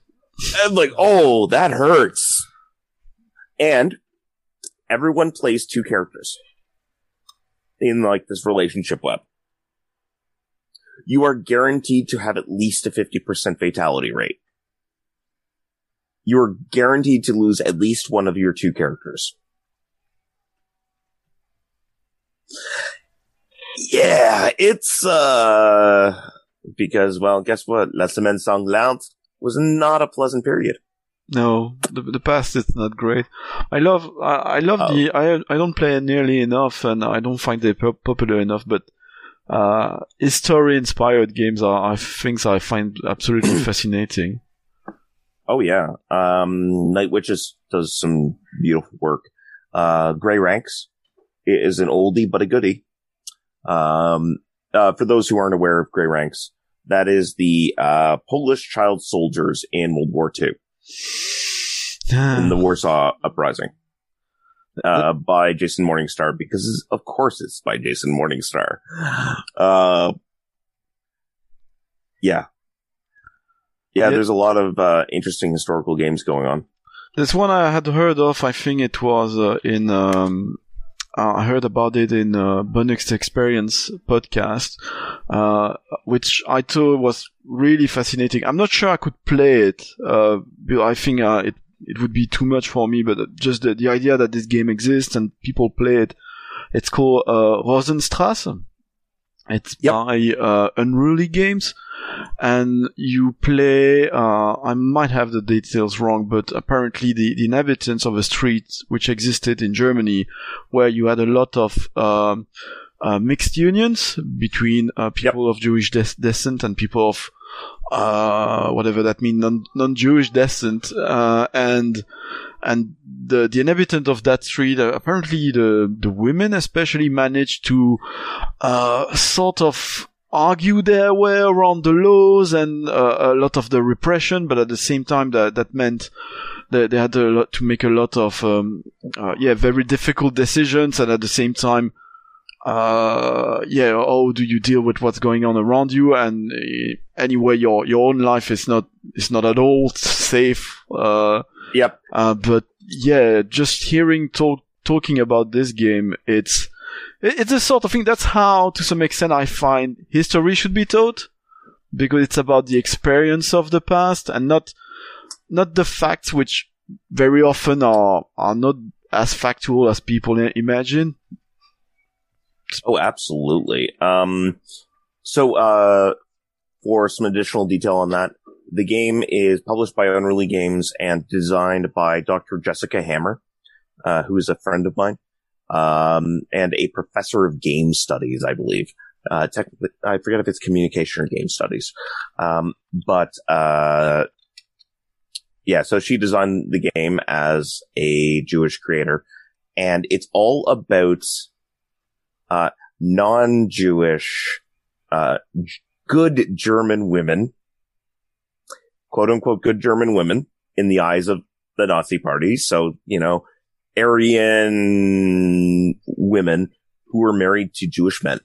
And like, oh, that hurts. And everyone plays two characters in like this relationship web. You are guaranteed to have at least a 50% fatality rate. You are guaranteed to lose at least one of your two characters. Yeah, it's, uh, because, well, guess what? La Semaine Sanglante was not a pleasant period. No, the, the past is not great. I love I, I love Oh. the I I don't play nearly enough, and I don't find they popular enough. But uh, history inspired games are, are things I find absolutely fascinating. Oh yeah. Um, Night Witches does some beautiful work. Uh, Grey Ranks is an oldie but a goodie. Um, uh, for those who aren't aware of Grey Ranks, that is the, uh, Polish child soldiers in World War II, in the Warsaw Uprising, uh, by Jason Morningstar, because of course it's by Jason Morningstar. Uh, yeah. Yeah, there's a lot of, uh, interesting historical games going on. This one I had heard of. I think it was uh, in. Um, uh, I heard about it in uh, Bonux Experience podcast, uh, which I thought was really fascinating. I'm not sure I could play it. Uh, but I think uh, it it would be too much for me. But just the, the idea that this game exists and people play it. It's called uh, Rosenstrasse. It's Yep. by uh, Unruly Games and you play uh, i might have the details wrong but apparently the, the inhabitants of a street which existed in germany where you had a lot of um, uh, mixed unions between uh, people of jewish des- descent and people of uh, whatever that means non- non-jewish descent uh, and and the the inhabitant of that street uh, apparently the the women especially managed to uh, sort of argue their way around the laws and uh, a lot of the repression, but at the same time that that meant that they had lot to make a lot of um, uh, yeah very difficult decisions, and at the same time. Uh, yeah, how do you deal with what's going on around you? And uh, anyway, your your own life is not is not at all safe. Uh, Yep. uh, but yeah, just hearing talk, talking about this game, it's it's a sort of thing. That's how, to some extent, I find history should be taught because it's about the experience of the past and not not the facts, which very often are are not as factual as people imagine. Oh, absolutely. Um, so, uh, for some additional detail on that, the game is published by Unruly Games and designed by Dr. Jessica Hammer, uh, who is a friend of mine, um, and a professor of game studies, I believe. Uh, I forget if it's communication or game studies. Um, but, uh, yeah, so she designed the game as a Jewish creator and it's all about, uh, non-Jewish, uh, good German women, quote unquote good German women in the eyes of the Nazi party. So, you know, Aryan women who were married to Jewish men.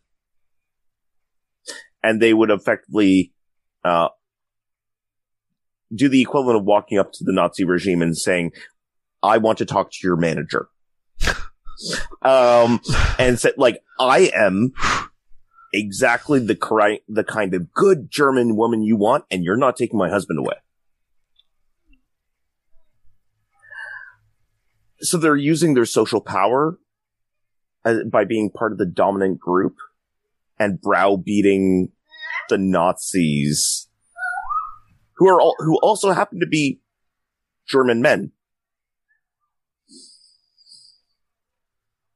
And they would effectively, uh, do the equivalent of walking up to the Nazi regime and saying, I want to talk to your manager. Um, and said, like, I am exactly the correct, the kind of good German woman you want, and you're not taking my husband away. So they're using their social power uh, by being part of the dominant group and browbeating the Nazis, who are all, who also happen to be German men.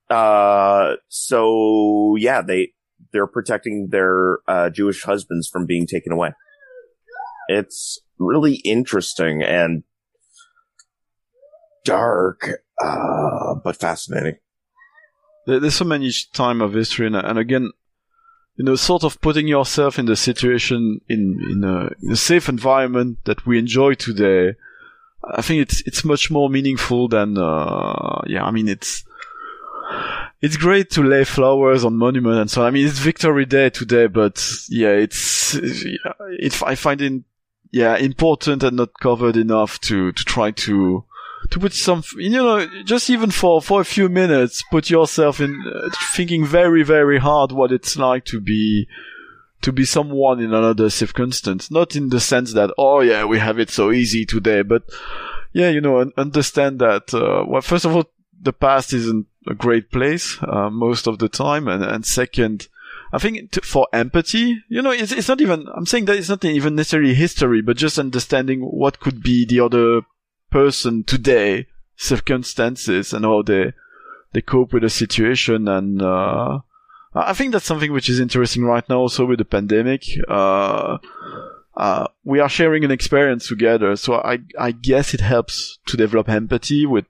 Uh, so yeah, they, they're protecting their, uh, Jewish husbands from being taken away. It's really interesting and dark, uh, but fascinating. there, there's so many time of history, and, and again, you know, sort of putting yourself in the situation in in a, in a safe environment that we enjoy today. I think it's it's much more meaningful than uh, yeah. I mean, it's it's great to lay flowers on monument and so. on. I mean, it's Victory Day today, but yeah, it's yeah, it. I find it yeah important and not covered enough to to try to to put some you know just even for for a few minutes put yourself in uh, thinking very very hard what it's like to be to be someone in another circumstance not in the sense that oh yeah we have it so easy today but yeah you know understand that uh, well first of all the past isn't a great place uh, most of the time and and second I think to, for empathy, you know, it's, it's not even, I'm saying that it's not even necessarily history, but just understanding what could be the other person today, circumstances and how they, they cope with the situation. And, uh, I think that's something which is interesting right now also with the pandemic. Uh, uh, we are sharing an experience together. So I, I guess it helps to develop empathy with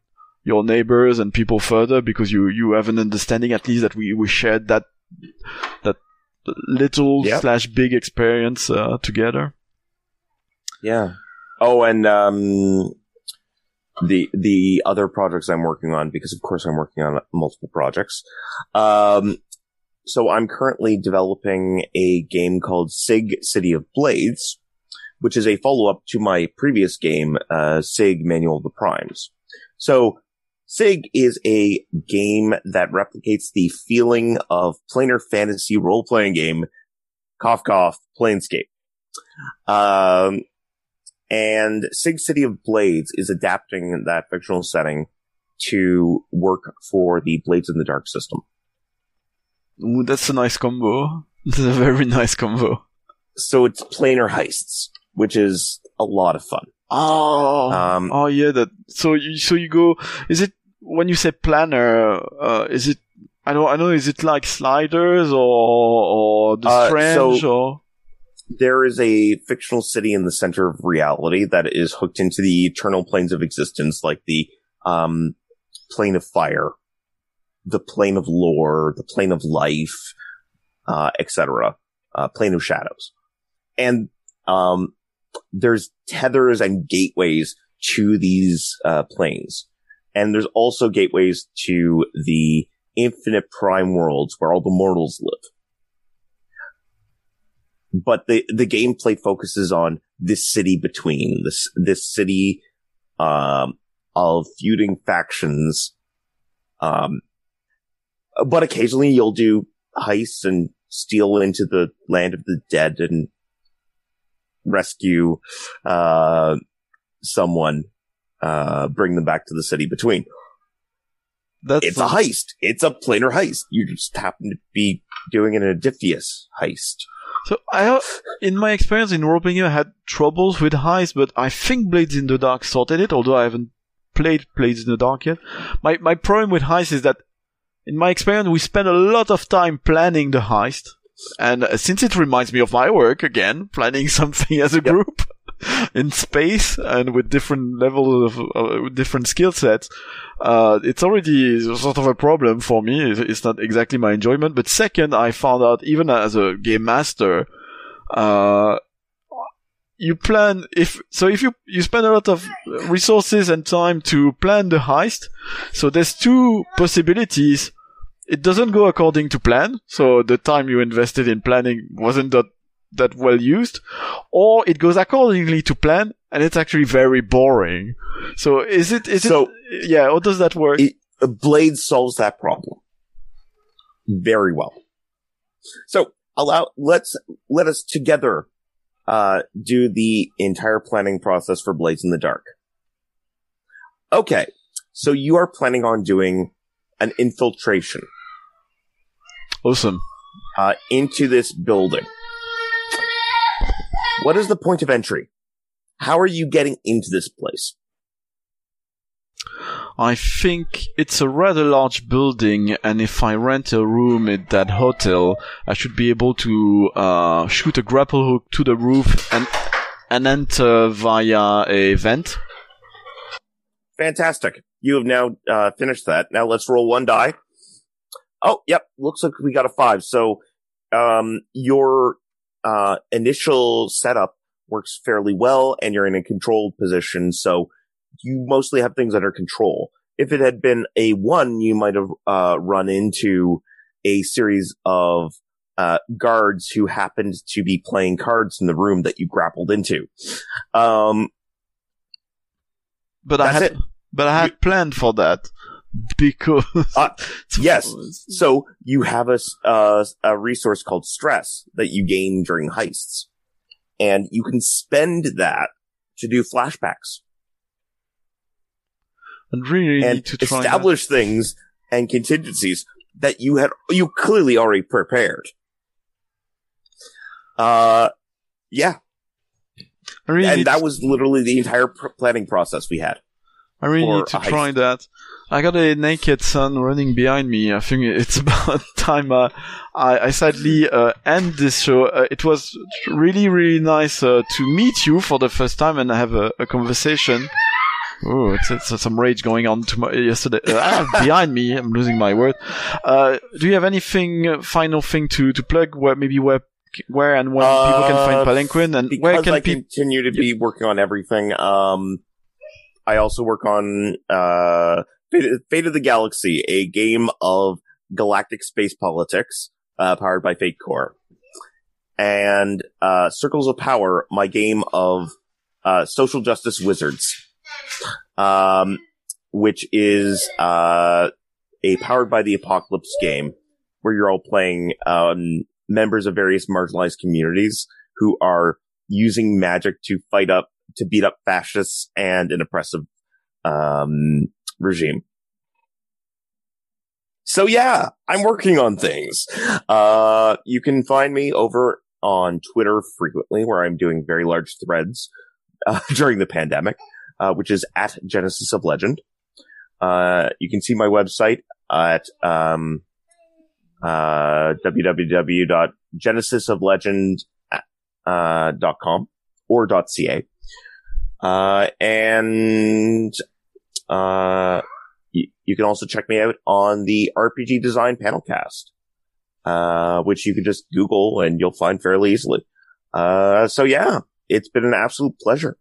your neighbors and people further because you, you have an understanding at least that we, we shared that that little yep. slash big experience uh, together. Yeah. Oh, and um, the the other projects I'm working on, because of course I'm working on multiple projects. Um, so I'm currently developing a game called Sig City of Blades, which is a follow up to my previous game, uh, Sig Manual of the Primes. So SIG is a game that replicates the feeling of planar fantasy role playing game, cough cough, Planescape. Um, and SIG City of Blades is adapting that fictional setting to work for the Blades in the Dark system. Ooh, that's a nice combo. That's a very nice combo. So it's planar heists, which is a lot of fun. Oh, um, oh yeah. That so you so you go. Is it when you say planner? Uh, is it? I don't. I know. Is it like sliders or or the uh, strange so or? There is a fictional city in the center of reality that is hooked into the eternal planes of existence, like the um, plane of fire, the plane of lore, the plane of life, uh, etc., uh, plane of shadows, and um, there's tethers and gateways to these uh, planes. And there's also gateways to the infinite prime worlds where all the mortals live. But the, the gameplay focuses on this city between this, this city, um, of feuding factions. Um, but occasionally you'll do heists and steal into the land of the dead and rescue uh, someone, uh, bring them back to the city between. That's it's a heist. It's a planar heist. You just happen to be doing an Odysseus heist. So I, in my experience in role I had troubles with heists, but I think Blades in the Dark sorted it. Although I haven't played Blades in the Dark yet. My my problem with heists is that, in my experience, we spend a lot of time planning the heist, and uh, since it reminds me of my work again, planning something as a yep. group in space and with different levels of uh, different skill sets, uh, it's already sort of a problem for me. It's not exactly my enjoyment. But second, I found out even as a game master, uh, you plan if so if you you spend a lot of resources and time to plan the heist so there's two possibilities it doesn't go according to plan. So the time you invested in planning wasn't that, that well used, or it goes accordingly to plan and it's actually very boring. So is it, is so, it, yeah, how does that work? It, Blade solves that problem very well. So allow, let's, let us together, uh, do the entire planning process for Blades in the Dark. Okay. So you are planning on doing an infiltration Awesome. Uh, into this building. What is the point of entry? How are you getting into this place? I think it's a rather large building, and if I rent a room at that hotel, I should be able to uh, shoot a grapple hook to the roof and and enter via a vent. Fantastic! You have now uh, finished that. Now let's roll one die. Oh, yep. Looks like we got a five. So, um, your, uh, initial setup works fairly well and you're in a controlled position. So you mostly have things under control. If it had been a one, you might have, uh, run into a series of, uh, guards who happened to be playing cards in the room that you grappled into. Um, but I had, it. but I had planned for that because Uh, yes. So you have a, uh, a resource called stress that you gain during heists and you can spend that to do flashbacks I really and need to try that. establish things and contingencies that you had, you clearly already prepared. Uh, yeah. I really And that was literally the entire pr- planning process we had. I really need to a try that. I got a naked son running behind me. I think it's about time uh, I, I sadly uh, end this show. Uh, it was really, really nice uh, to meet you for the first time and have a, a conversation. Oh, it's, it's some rage going on to my, yesterday. Uh, ah, behind me, I'm losing my word. Uh, do you have anything, final thing to, to plug? Where maybe where where and when people can find Palanquin and where can I people? continue to be working on everything. Um, I also work on uh, Fate, of the Galaxy, a game of galactic space politics, uh, powered by Fate Core, and uh, Circles of Power, my game of uh, social justice wizards, um, which is uh, a powered by the apocalypse game where you're all playing um, members of various marginalized communities who are using magic to fight up to beat up fascists and an oppressive um, regime. So yeah, I'm working on things. Uh, you can find me over on Twitter frequently, where I'm doing very large threads uh, during the pandemic, uh, which is at Genesis of Legend. Uh, you can see my website at um, uh, www.genesisoflegend.com or .ca. Uh, and, uh, you, you can also check me out on the RPG Design Panelcast, uh, which you can just Google and you'll find fairly easily. Uh, so yeah, it's been an absolute pleasure.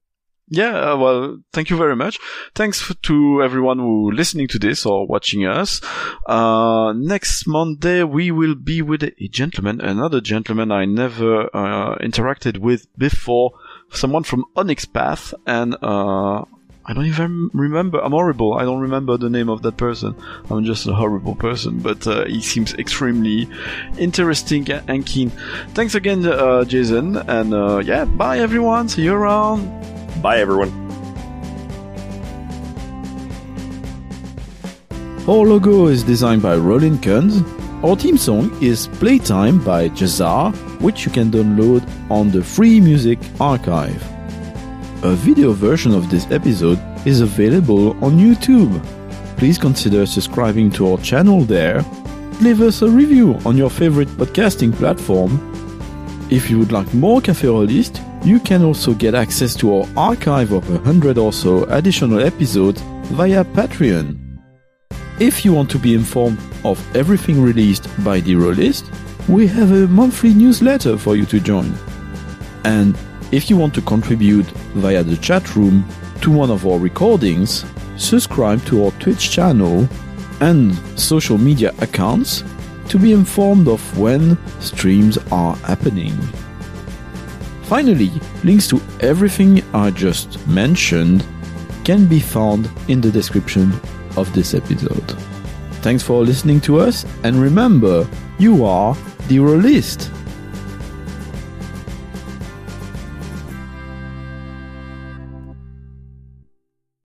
Yeah, uh, well, thank you very much. Thanks to everyone who listening to this or watching us. Uh, next Monday we will be with a gentleman, another gentleman I never uh, interacted with before, someone from Onyx Path, and uh, I don't even remember. I'm horrible. I don't remember the name of that person. I'm just a horrible person, but uh, he seems extremely interesting and keen. Thanks again, uh, Jason, and uh, yeah, bye everyone. See you around. Bye everyone. Our logo is designed by Roland Kunz. Our theme song is Playtime by Jahzzar, which you can download on the Free Music Archive. A video version of this episode is available on YouTube. Please consider subscribing to our channel there. Leave us a review on your favorite podcasting platform. If you would like more Cafe Rolistes, you can also get access to our archive of a hundred or so additional episodes via Patreon. If you want to be informed of everything released by the Rolistes, we have a monthly newsletter for you to join. And if you want to contribute via the chat room to one of our recordings, subscribe to our Twitch channel and social media accounts to be informed of when streams are happening. Finally, links to everything I just mentioned can be found in the description of this episode. Thanks for listening to us, and remember, you are the Rolistes.